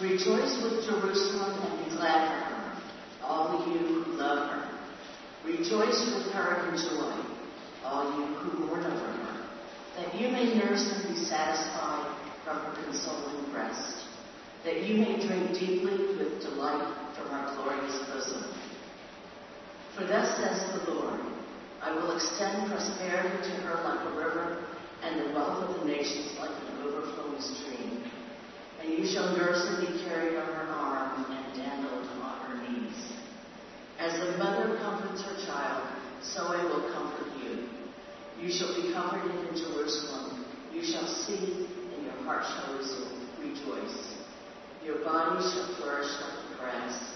Rejoice with Jerusalem and be glad for her, all you who love her. Rejoice with her in joy, all you who mourn over her, that you may nurse and be satisfied from her consoling breast, that you may drink deeply with delight from her glorious bosom. For thus says the Lord, I will extend prosperity to her like a river, and the wealth of the nations like an overflowing stream. And you shall nurse and be carried on her arm, and dandled on her knees. As a mother comforts her child, so I will comfort you. You shall be comforted in Jerusalem. You shall see, and your heart shall rejoice. Your body shall flourish like the grass,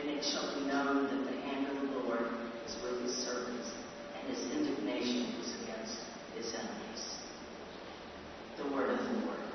and it shall be known that the hand of the Lord is with his servants, and his indignation is against his enemies. The word of the Lord.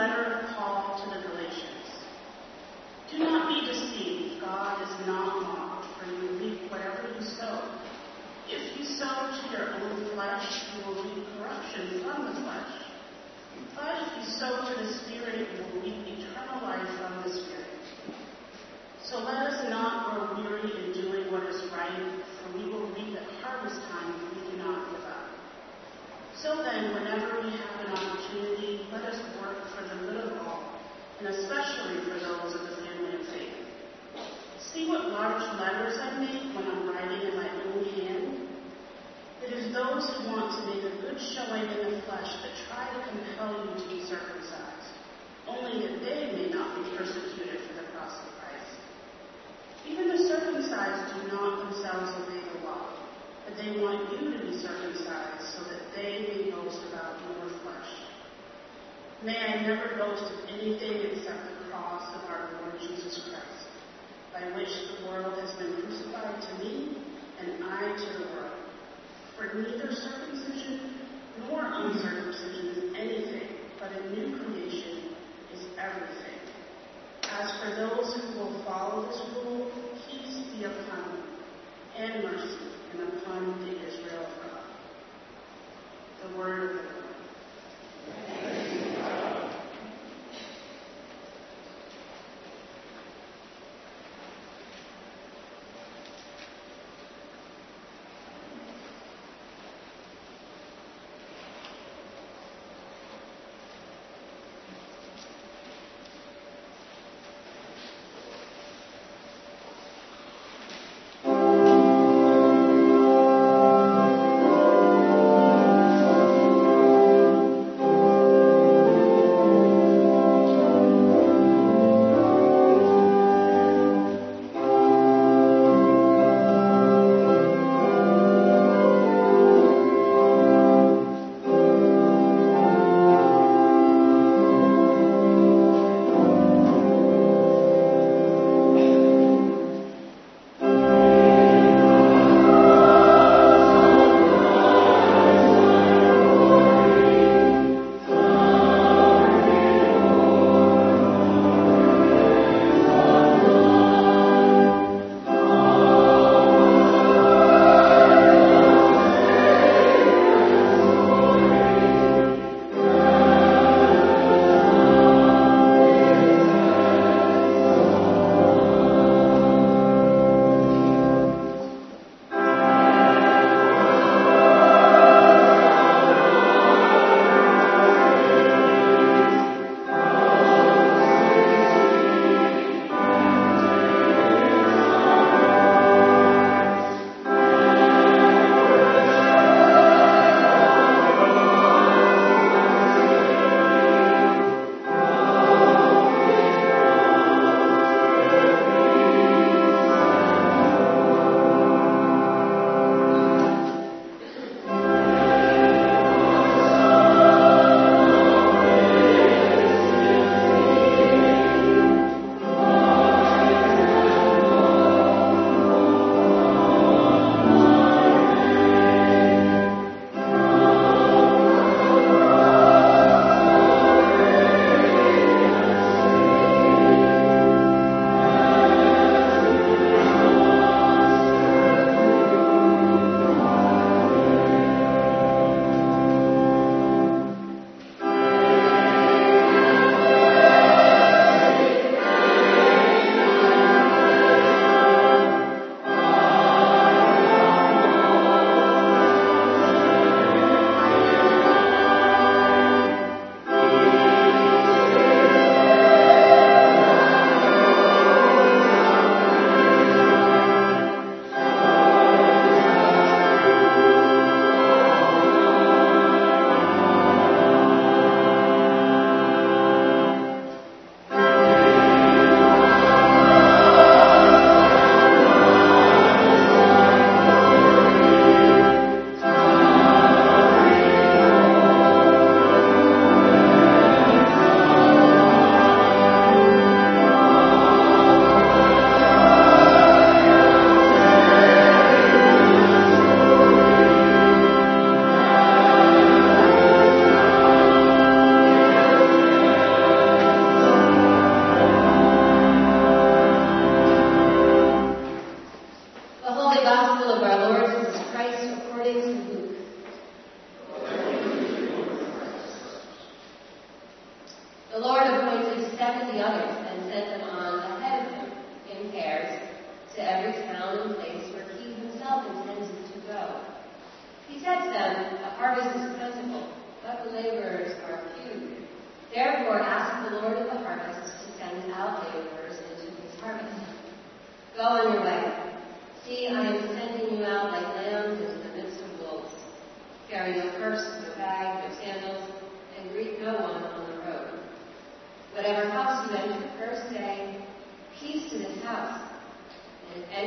Letter of Paul to the Galatians. Do not be deceived. God is not mocked, for you reap whatever you sow. If you sow to your own flesh, you will reap corruption from the flesh. But if you sow to the Spirit, you will reap eternal life from the Spirit. So let us not grow weary in doing what is right, for we will reap at harvest time if we do not give up. So then, whenever we have an opportunity, let us work for the good of all, and especially for those of the family of faith. See what large letters I make when I'm writing in my own hand? It is those who want to make a good showing in the flesh that try to compel you to be circumcised, only that they may not be persecuted for the cross of Christ. Even the circumcised do not themselves obey the law, they want you to be circumcised so that they may boast about your flesh. May I never boast of anything except the cross of our Lord Jesus Christ, by which the world has been crucified to me and I to the world. For neither circumcision nor uncircumcision is anything, but a new creation is everything. As for those who will follow this rule, peace be upon them and mercy and applying to Israel God. The word of the Lord.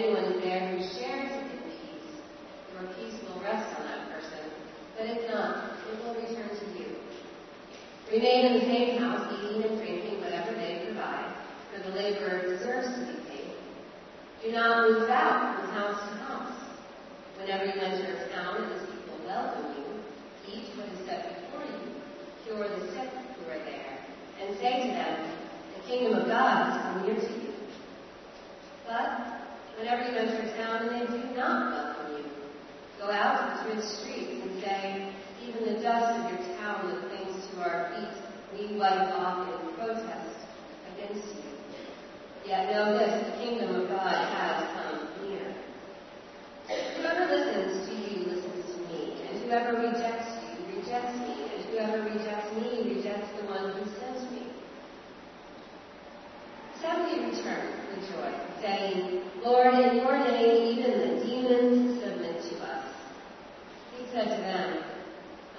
Anyone there who shares in peace, your peace will rest on that person. But if not, it will return to you. Remain in the same house, eating and drinking whatever they provide, for the laborer deserves to be paid. Do not move out from house to house. Whenever you enter a town and its people welcome you, eat what is set before you, cure the sick who are there and say to them, The kingdom of God come near to you. But whenever you enter a town and they do not welcome you, go out into its streets and say, Even the dust of your town that clings to our feet, we wipe off in protest against you. Yet know this, the kingdom of God has come near. Whoever listens to you listens to me, and whoever rejects you rejects me, and whoever rejects me rejects the one who sent me. Seventy return, joy, saying, Lord, in your name even the demons submit to us. He said to them,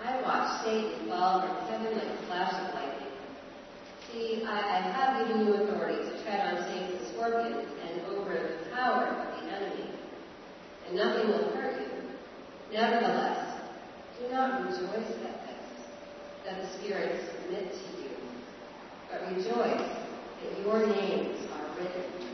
I watched Satan fall from heaven like a flash of lightning. See, I, I have given you authority to tread on snakes and scorpions and over the power of the enemy, and nothing will hurt you. Nevertheless, do not rejoice at this, that the spirits submit to you, but rejoice that your names are written.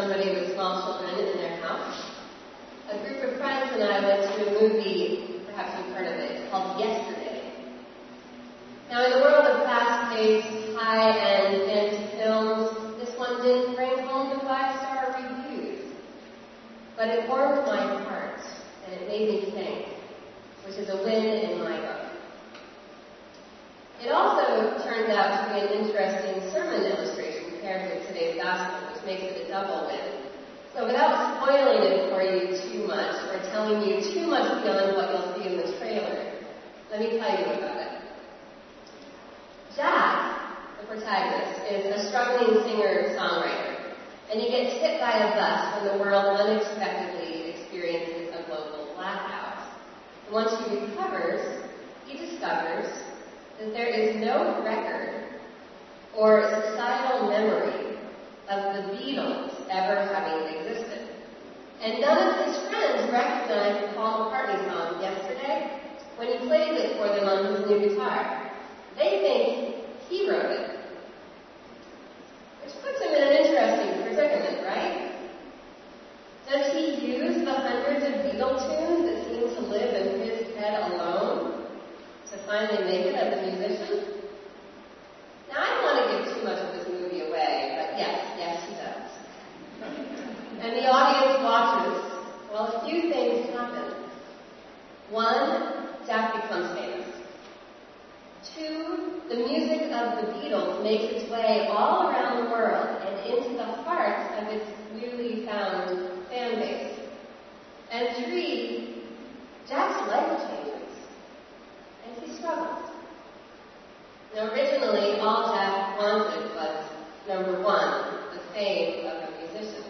somebody with small children in their house. A group of friends and I went to a movie, perhaps you've heard of it, it's called Yesterday. Now, in the world of fast-paced, high-end fantasy films, this one didn't bring home the five-star reviews. But it warmed my heart, and it made me think, which is a win in my book. It also turned out to be an interesting sermon illustration paired with today's gospel, which makes it a double win. So without spoiling it for you too much, or telling you too much beyond what you'll see in the trailer, let me tell you about it. Jack, the protagonist, is a struggling singer-songwriter, and he gets hit by a bus when the world unexpectedly experiences a global blackout. And once he recovers, he discovers that there is no record or societal memory of the Beatles ever having existed. And none of his friends recognized the Paul McCartney song yesterday when he played it for them on his new guitar. They think he wrote it. Which puts him in an interesting predicament, right? Does he use the hundreds of Beatle tunes that seem to live in his head alone to finally make it as a musician? Now, I don't want to give too much of this movie away, but yes, yes, he does. And the audience watches. Well, a few things happen. One, Jack becomes famous. Two, the music of the Beatles makes its way all around the world and into the hearts of its newly found fan base. And three, Jack's life changes, and he struggles. Now, originally, all Jack wanted was number one, the fame of a musician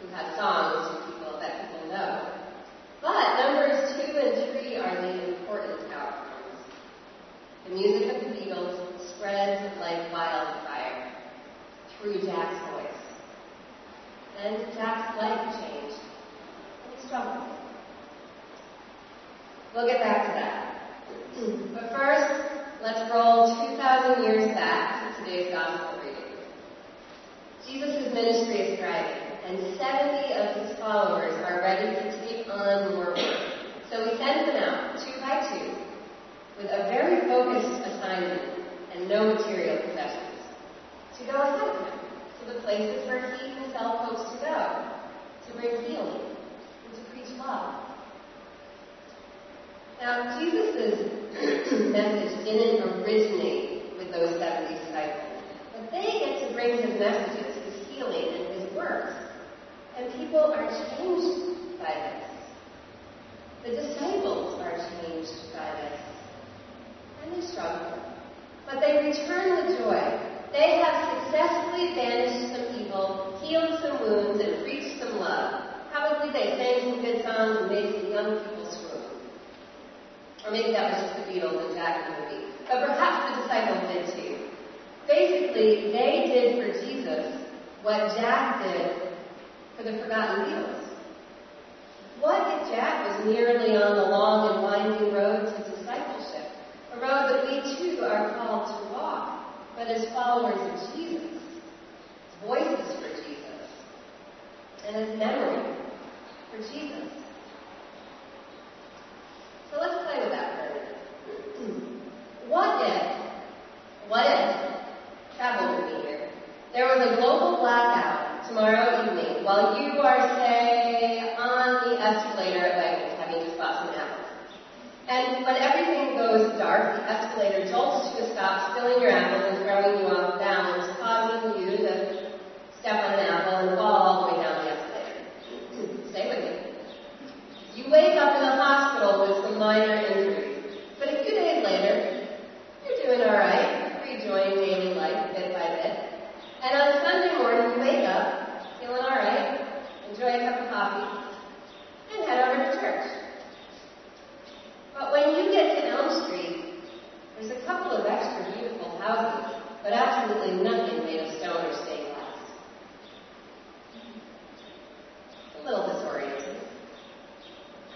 who had songs to people that people know. But numbers two and three are the important outcomes. The music of the Beatles spreads like wildfire through Jack's voice. and Jack's life We'll get back to that. But first, let's roll 2,000 years back to today's gospel reading. Jesus' ministry is thriving, and 70 of his followers are ready to take on more work. So he sends them out, two by two, with a very focused assignment and no material possessions, to go ahead of him to the places where he himself hopes to go, to bring healing preach love. Now, Jesus' message didn't originate with those 70 disciples, but they get to bring his messages, his healing, and his works. And people are changed by this. The disciples are changed by this. And they struggle. But they return with joy. They have successfully banished some evil, healed some wounds, and preached some love. Probably they sang some good songs and made some young people or maybe that was just the Beatles and Jack the movie. But perhaps the disciples did too. Basically, they did for Jesus what Jack did for the forgotten Beatles. What if Jack was merely on the long and winding road to discipleship? A road that we too are called to walk, but as followers of Jesus, voices for Jesus, and as memory for Jesus. So let's play with that for a. What if, what if, travel with me here, there was a global blackout tomorrow evening while you are, say, on the escalator at having just bought some apples. And when everything goes dark, the escalator jolts to a stop, spilling your apples and throwing you off balance, causing you to step on an apple and fall all the way down the escalator. Stay with me. You wake up in the hospital with some minor injuries, but a few days later, you're doing all right, rejoining daily life bit by bit. And on Sunday morning, you wake up, feeling all right, enjoy a cup of coffee, and head over to church. But when you get to Elm Street, there's a couple of extra beautiful houses, but absolutely nothing made of stone or stained glass. A little disorienting.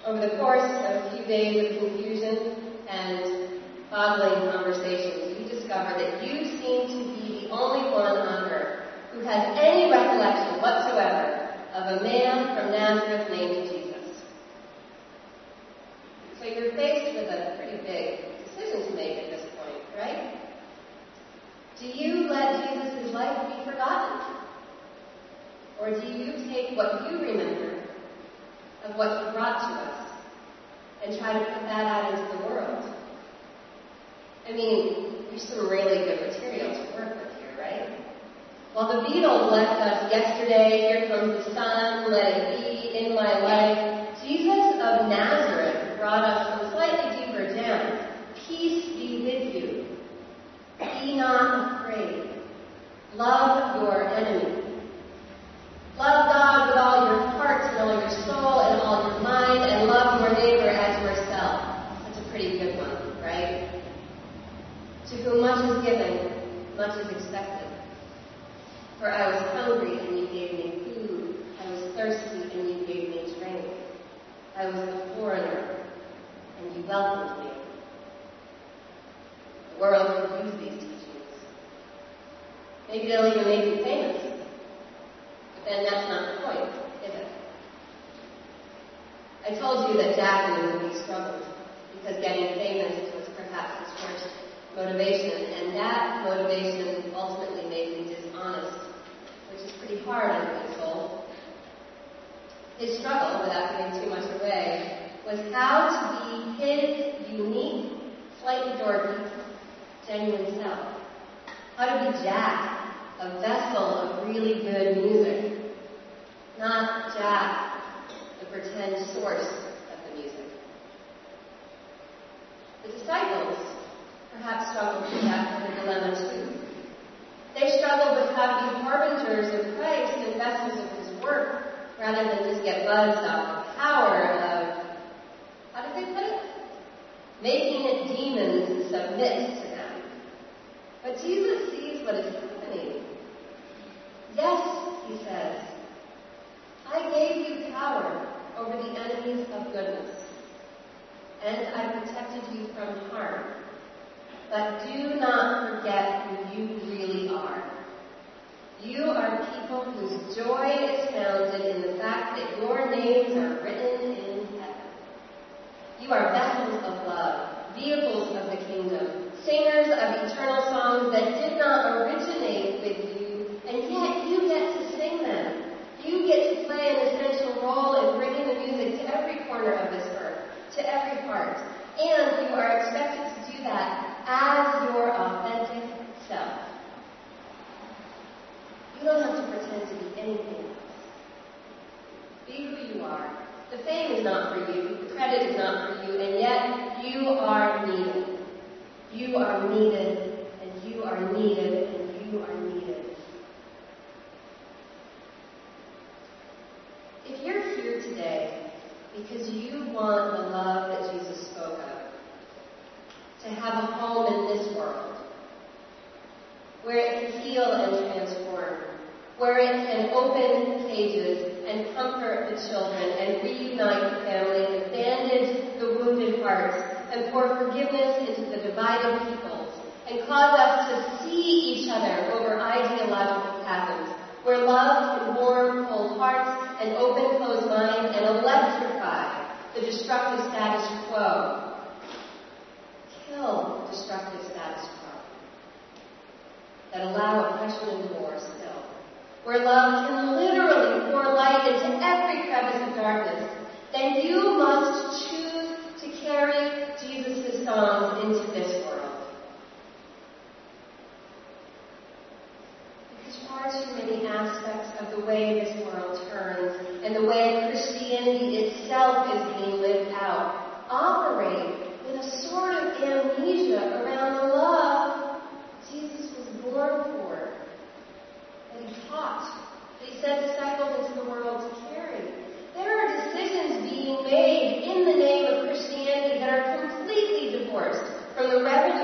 Over the course of a few days of confusion and boggling conversations, you discover that you seem to be the only one on earth who has any recollection whatsoever of a man from Nazareth named Jesus. So you're faced with a pretty big decision to make at this point, right? Do you let Jesus' life be forgotten? Or do you take what you remember of what He brought to us and try to put that out into the world. I mean, there's some really good material to work with here, right? While the Beatles left us yesterday, here comes the sun, let it be, in my life, Jesus of Nazareth brought us some slightly deeper gems. Peace be with you. Be not afraid. Love your enemy. Love God with all your heart and all your soul and all your mind, and love your neighbor as yourself. That's a pretty good one, right? To whom much is given, much is expected. For I was hungry, and you gave me food. I was thirsty, and you gave me drink. I was a foreigner, and you welcomed me. The world Maybe they'll even make you famous But then that's not the point, is it? I told you that Jack in the struggled because getting famous was perhaps his first motivation, and that motivation ultimately made him dishonest, which is pretty hard on a soul. His struggle, without giving too much away, was how to be his unique, slightly dorky, genuine self. How to be Jack, a vessel of really good music, not Jack, the pretend source of the music. The disciples perhaps struggled with that kind of dilemma too. They struggled with how to be harbingers of Christ and vessels of his work rather than just get buzzed off the power of, how did they put it? Making it demons and submit to them. But Jesus sees what is happening. Yes, he says, I gave you power over the enemies of goodness, and I protected you from harm. But do not forget who you really are. You are people whose joy is founded in the fact that your names are written in heaven. You are vessels of love, vehicles of the kingdom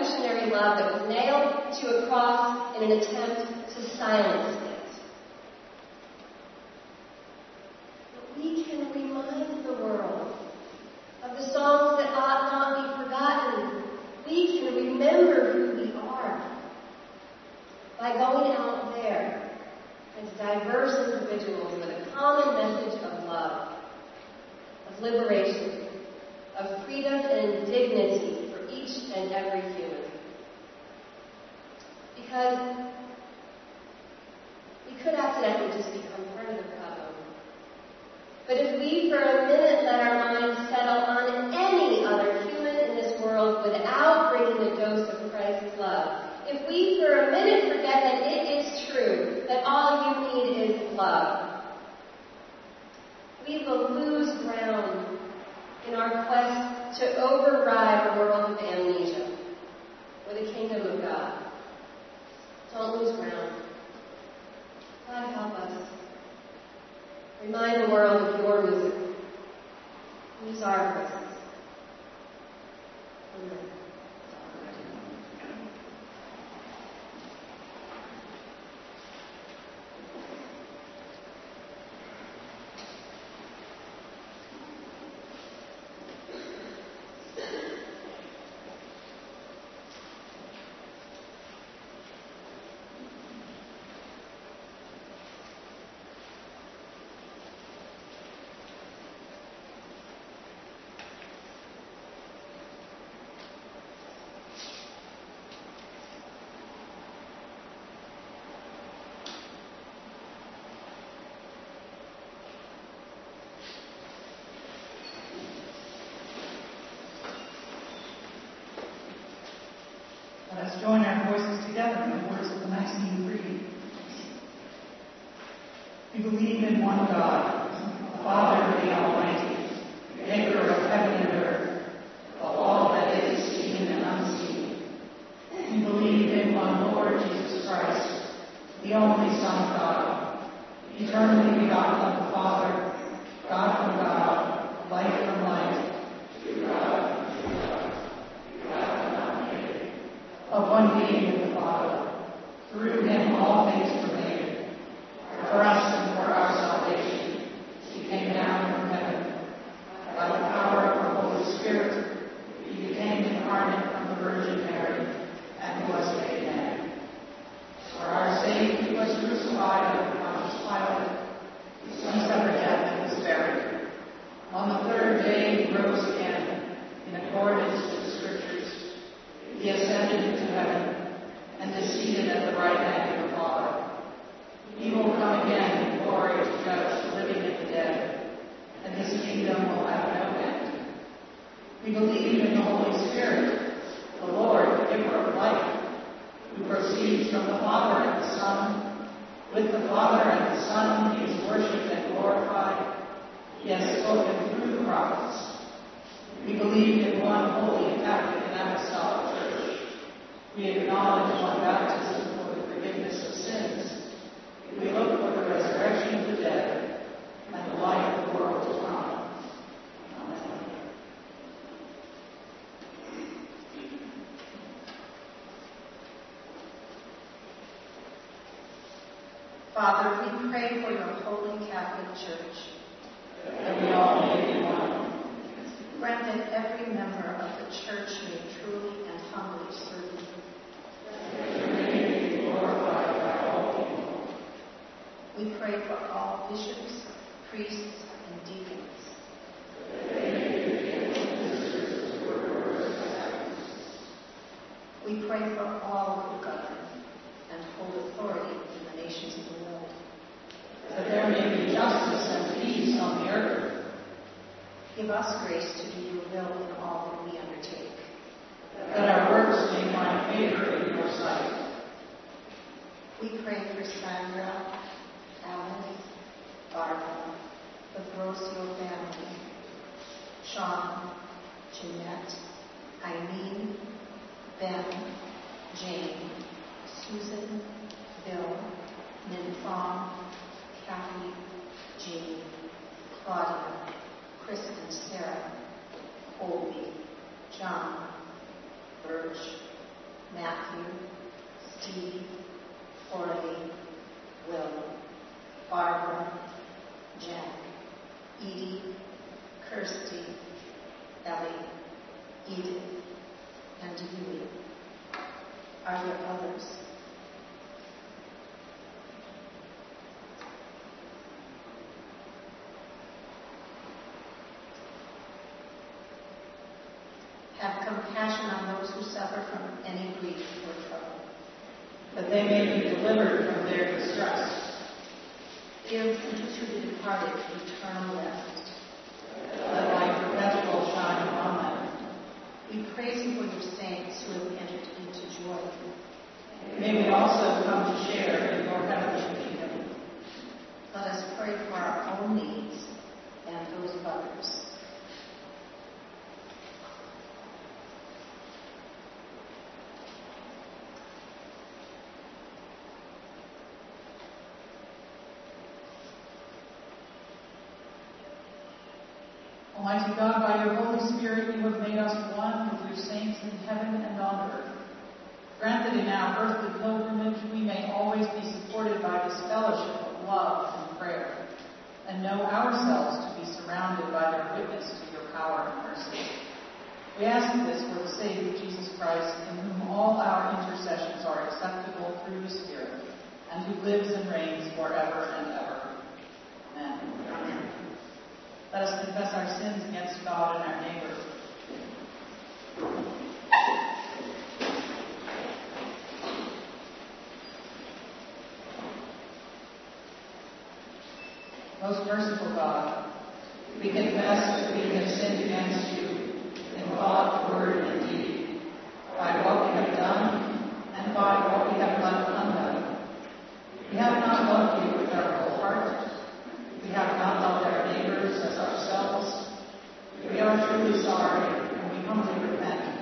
revolutionary love that was nailed to a cross in an attempt to silence our voices together in the words of the Nicene Creed. We believe in one God. That every member of the church may truly and humbly serve you. We pray for all bishops, priests, and deacons. We pray for all who govern and hold authority in the nations of the world. That there may be justice and peace on the earth. Give us grace to do your will in all that we undertake. That our works may find favor in your sight. We pray for Sandra, Alice, Barbara, the Grosio family, Sean, Jeanette, Eileen, Ben, Jane, Susan, Bill, Min Fong, Kathy, Jean, Claudia, Chris and Sarah, Colby, John, Birch, Matthew, Steve, Coralie, Will, Barbara, Jack, Edie, Kirsty, Ellie, Edith, and Yui. Are there others? Have compassion on those who suffer from any grief or trouble. That they may be delivered from their distress. Give to the departed eternal rest. Let light perpetual shine upon them. We praise you for your saints who have entered into joy. May we also come to share in your heavenly kingdom. Let us pray for our own needs and those of others. Almighty God, by your Holy Spirit, you have made us one with your saints in heaven and on earth. Grant that in our earthly pilgrimage we may always be supported by this fellowship of love and prayer, and know ourselves to be surrounded by their witness to your power and mercy. We ask this for the sake of Jesus Christ, in whom all our intercessions are acceptable through the Spirit, and who lives and reigns forever and ever. Amen. Amen. Let us confess our sins against God and our neighbor. Most merciful God, we confess that we have sinned against you in thought, word, and deed, by what we have done and by what we have left undone. We have not loved you with our whole heart. We have not loved our neighbors as ourselves. We are truly sorry and we humbly repent.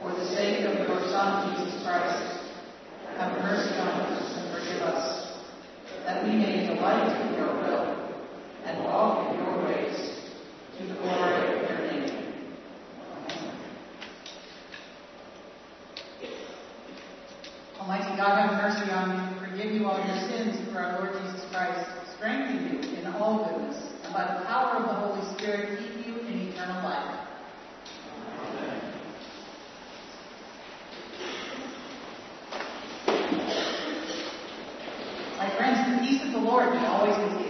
For the sake of your Son, Jesus Christ, have mercy on us and forgive us, that we may delight in your will and walk in your ways to the glory of your name. Amen. Almighty God, have mercy on you, forgive you all your sins through our Lord Jesus Christ, strengthen you in all goodness, and by the power of the Holy Spirit, keep you in eternal life. My friends, the peace of the Lord always with you.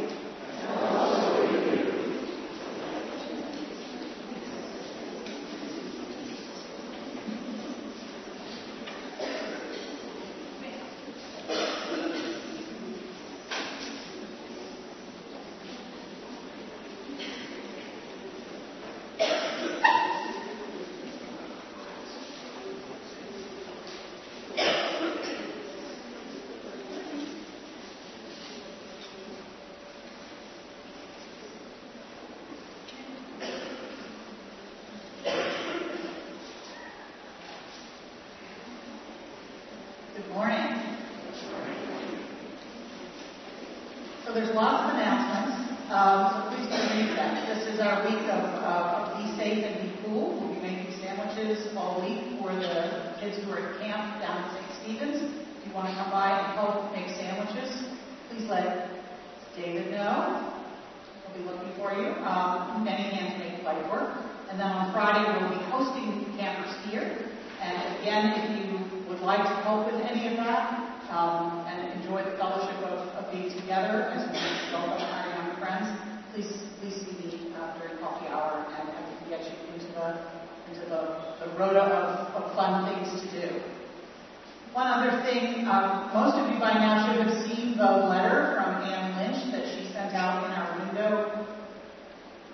there's lots of announcements. Um, so please do read them. This is our week of, uh, of Be Safe and Be Cool. We'll be making sandwiches all week for the kids who are at camp down at St. Stephen's. If you want to come by and help make sandwiches, please let David know. We'll be looking for you. Um, many hands make light work. And then on Friday, we'll be hosting campers here. And again, if you would like to help with any of that, um, and enjoy the fellowship of, of being together as we welcome our young friends, please please see me uh, during coffee hour, and, and we can get you into the into the, the rota of, of fun things to do. One other thing, um, most of you by now should have seen the letter from Anne Lynch that she sent out in our window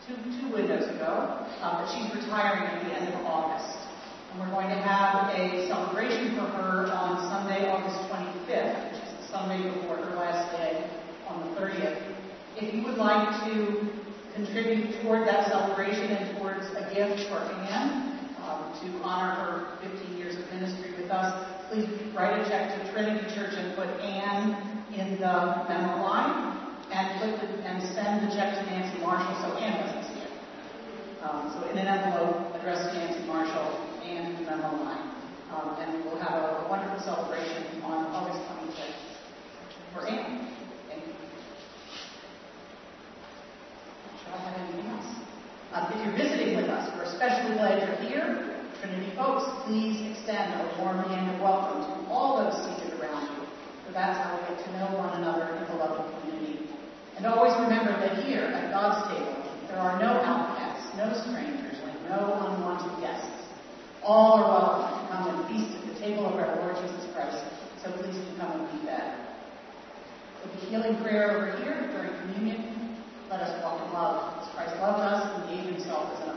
two, two windows ago, um, that she's retiring at the end of August. And we're going to have a celebration for her on Sunday, August 25th, which is the Sunday before her last day on the 30th. If you would like to contribute toward that celebration and towards a gift for Anne um, to honor her 15 years of ministry with us, please write a check to Trinity Church and put Anne in the memo line and the, and send the check to Nancy Marshall so Anne doesn't see it. Um, so in an envelope addressed to Nancy Marshall, and the memo line. Um, and we'll have a, wonderful celebration on August 25th for Anne. Thank you. Should I have anything else? Um, if you're visiting with us, we're especially glad you're here. Trinity folks, please extend a warm hand of welcome to all those seated around you. For that's how we get to know one another in the loving community. And always remember that here at God's table, there are no outcasts, no strangers, and no unwanted guests. All are welcome to come and feast at the table of our Lord Jesus Christ. So please do come and be fed. With the healing prayer over here during communion, let us walk in love as Christ loved us and gave himself as an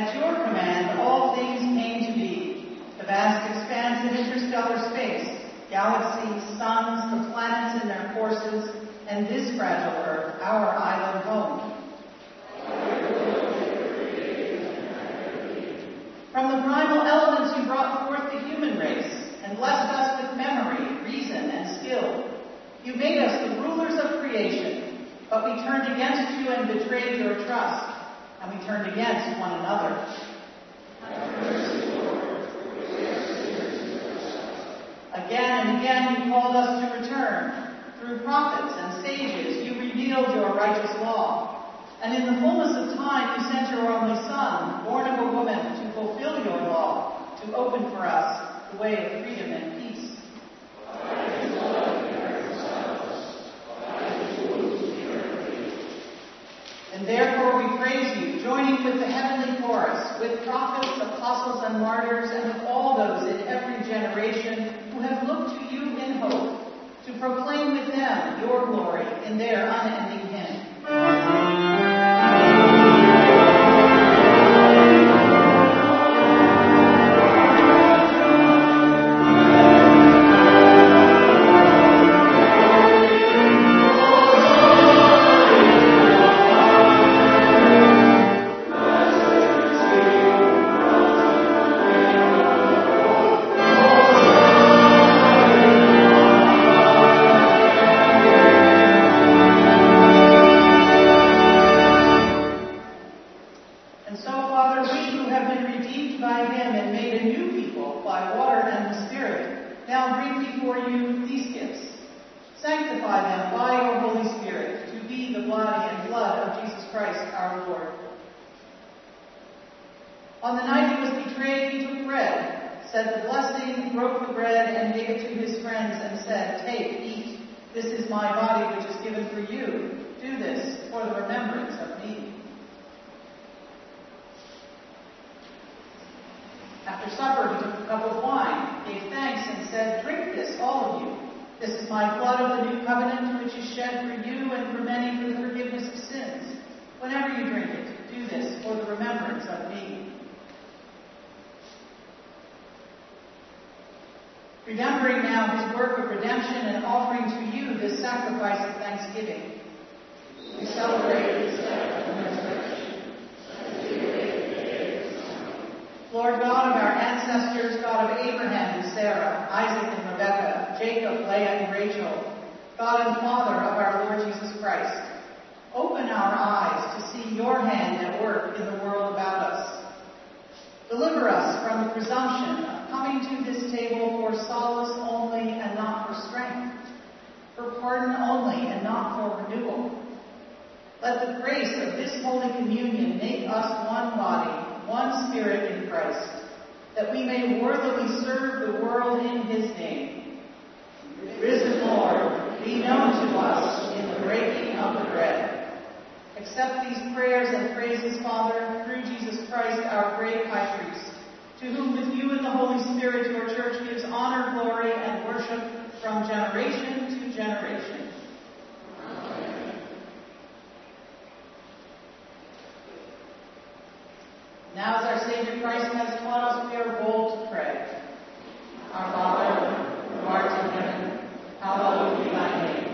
At your command, all things came to be. The vast expanse of interstellar space, galaxies, suns, the planets and their courses, and this fragile Earth, our island home. From the primal elements you brought forth the human race and blessed us with memory, reason, and skill. You made us the rulers of creation, but we turned against you and betrayed your trust and we turned against one another. Again and again you called us to return. Through prophets and sages you revealed your righteous law. And in the fullness of time you sent your only Son, born of a woman, to fulfill your law, to open for us the way of freedom and peace. And therefore we praise you, joining with the heavenly chorus, with prophets, apostles, and martyrs, and with all those in every generation who have looked to you in hope, to proclaim with them your glory in their unending hymn. Our Lord. On the night he was betrayed, he took bread, said the blessing, broke the bread, and gave it to his friends, and said, Take, eat. This is my body which is given for you. Do this for the remembrance of me. After supper, he took a cup of wine, gave thanks, and said, Drink this, all of you. This is my blood of the new covenant, which is shed for you and for many for the forgiveness of sins. Whenever you drink it, do this for the remembrance of me. Remembering now his work of redemption and offering to you this sacrifice of thanksgiving, we celebrate his death and resurrection. Lord God of our ancestors, God of Abraham and Sarah, Isaac and Rebekah, Jacob, Leah and Rachel, God and Father of our Lord Jesus Christ, open our eyes to see your hand at work in the world about us. Deliver us from the presumption of coming to this table for solace only and not for strength, for pardon only and not for renewal. Let the grace of this Holy Communion make us one body, one spirit in Christ, that we may worthily serve the world in his name. Risen Lord, be known to us in the breaking of the bread. Accept these prayers and praises, Father, through Jesus Christ, our great high priest, to whom with you and the Holy Spirit your church gives honor, glory, and worship from generation to generation. Now, as our Savior Christ has taught us, we are bold to pray. Our Father, who art in heaven, hallowed be thy name.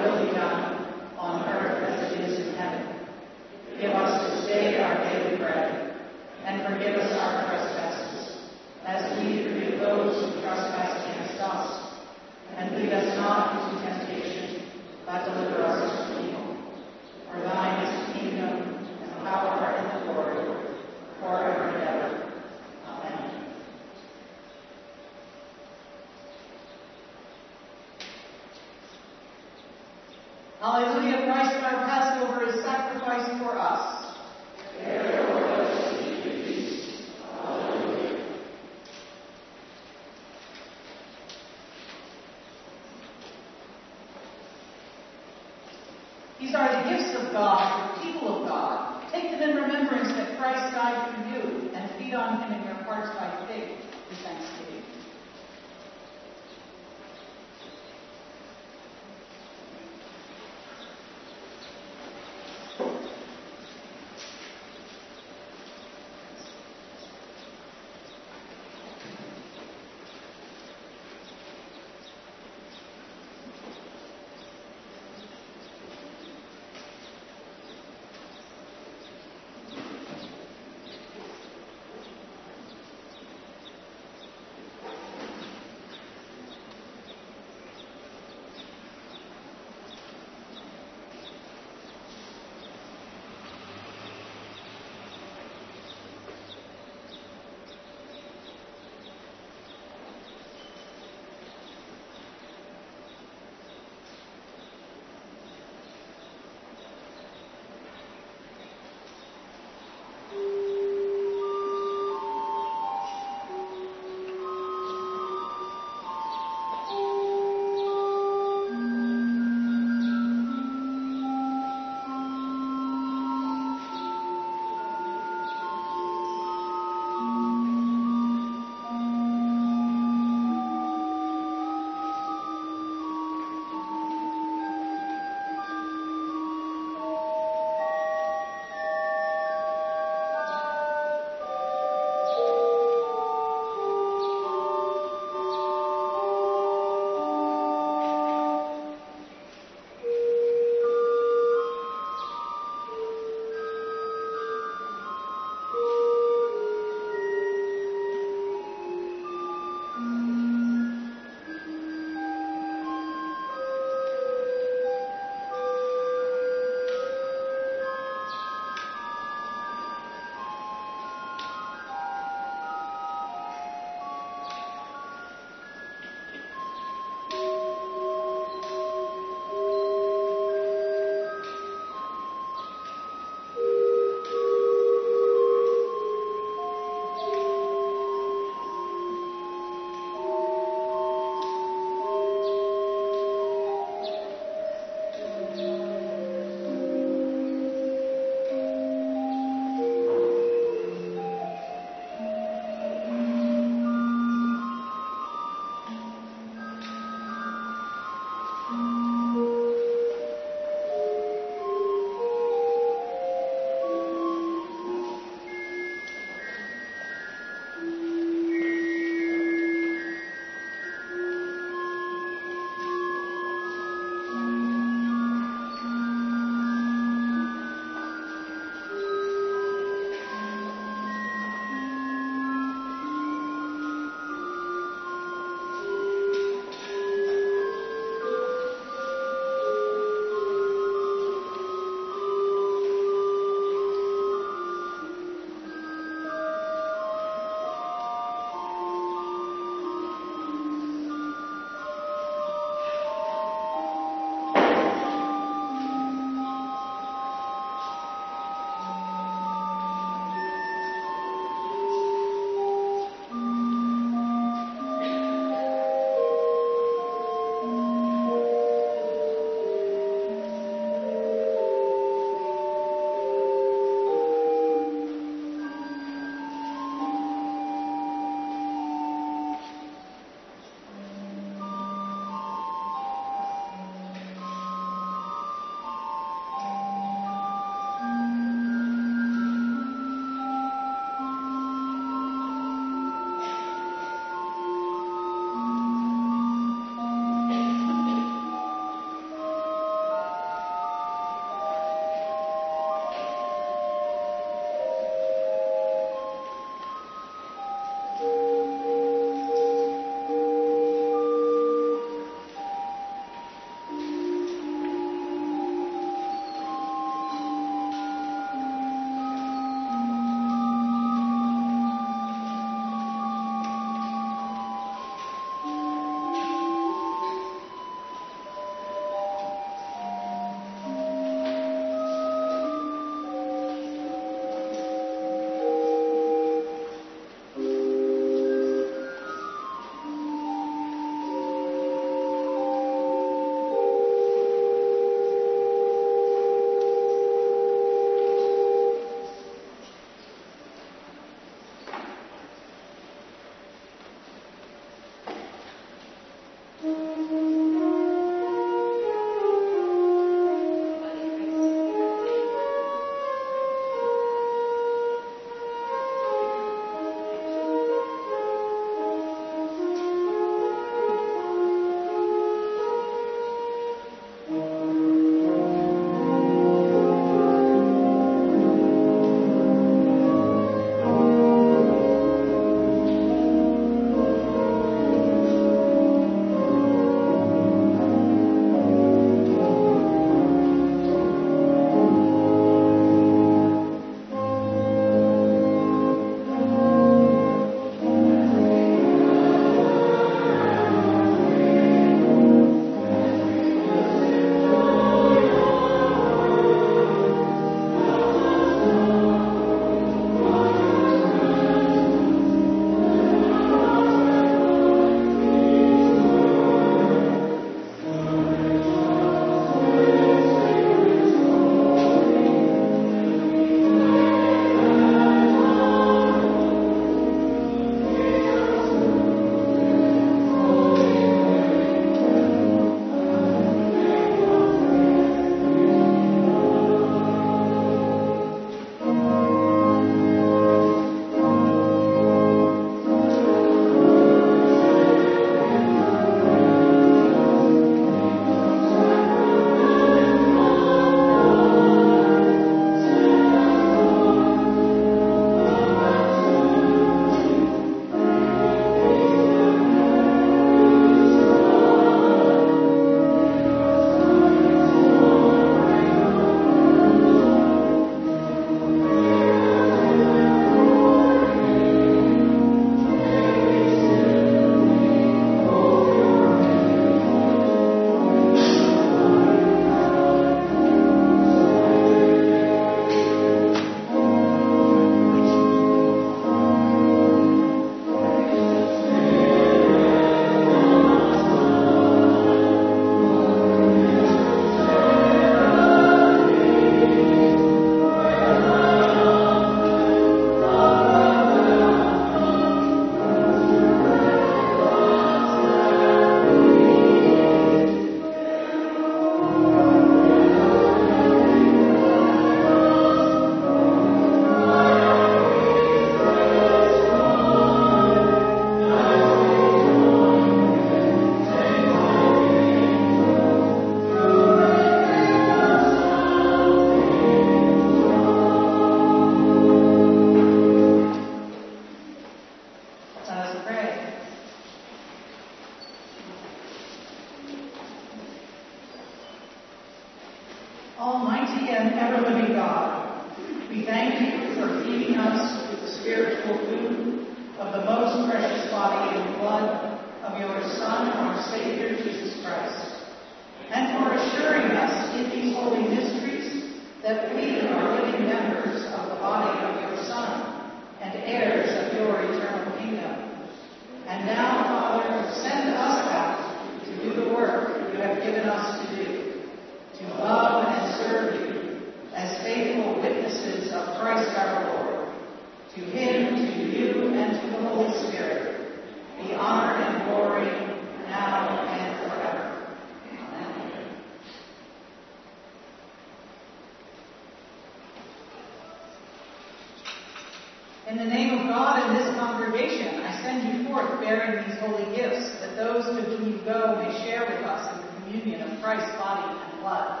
In the name of God and this congregation, I send you forth bearing these holy gifts, that those to whom you go may share with us in the communion of Christ's body and blood.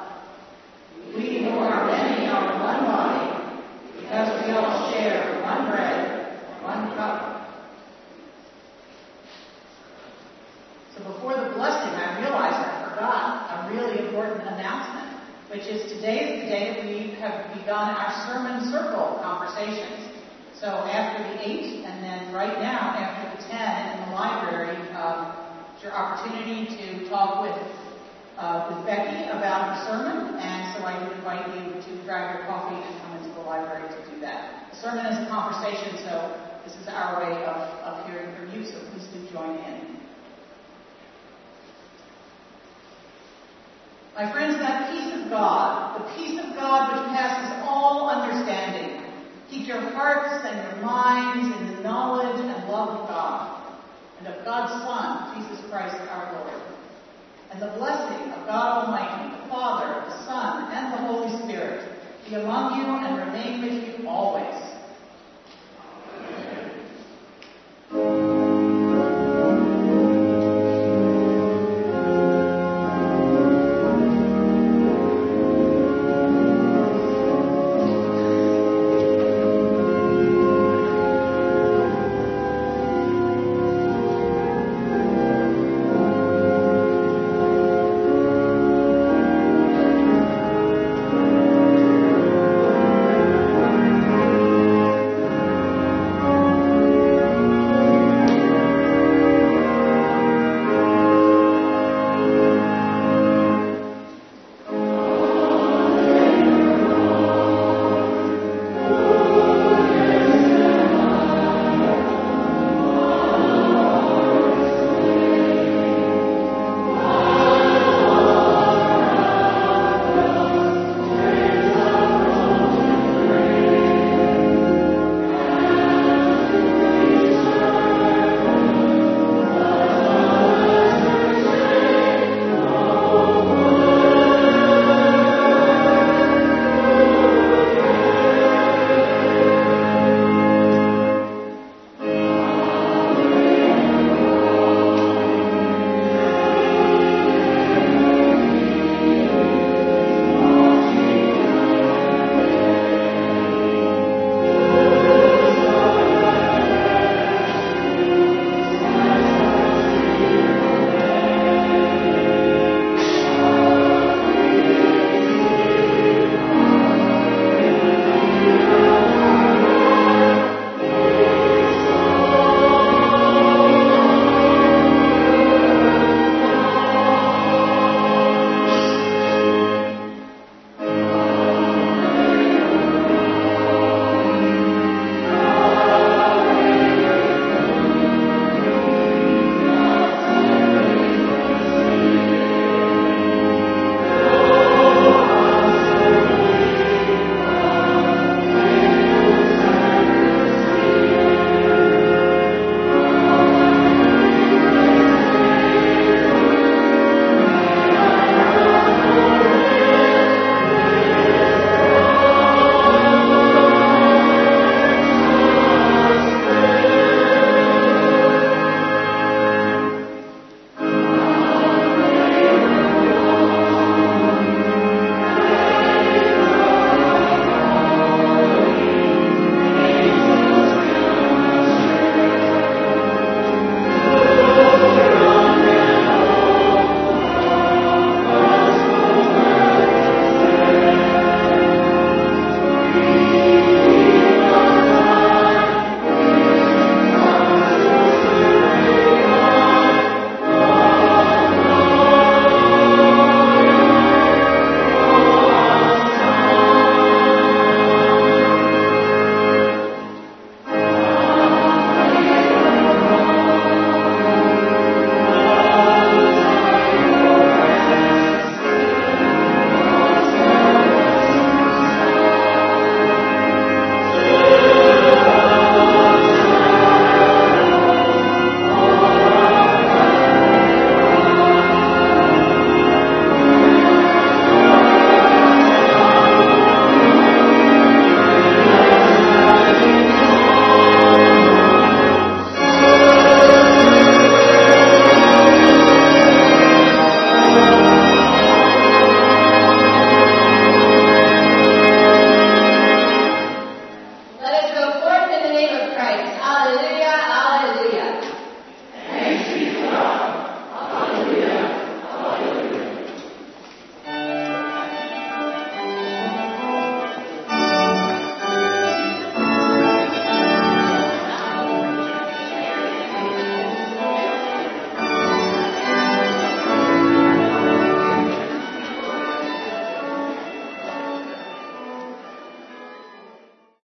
We who are many are one body, because we all share one bread, one cup. So before the blessing, I realized I forgot a really important announcement, which is today is the day that we have begun our sermon circle conversations. So after the 8, and then right now after the 10 in the library, um, it's your opportunity to talk with uh, with Becky about the sermon, and so I would invite you to grab your coffee and come into the library to do that. The sermon is a conversation, so this is our way of, of hearing from you, so please do join in. My friends, that peace of God, the peace of God which passes all understanding, Keep your hearts and your minds in the knowledge and love of God and of God's Son, Jesus Christ our Lord. And the blessing of God Almighty, the Father, the Son, and the Holy Spirit be among you and remain with you always. Amen.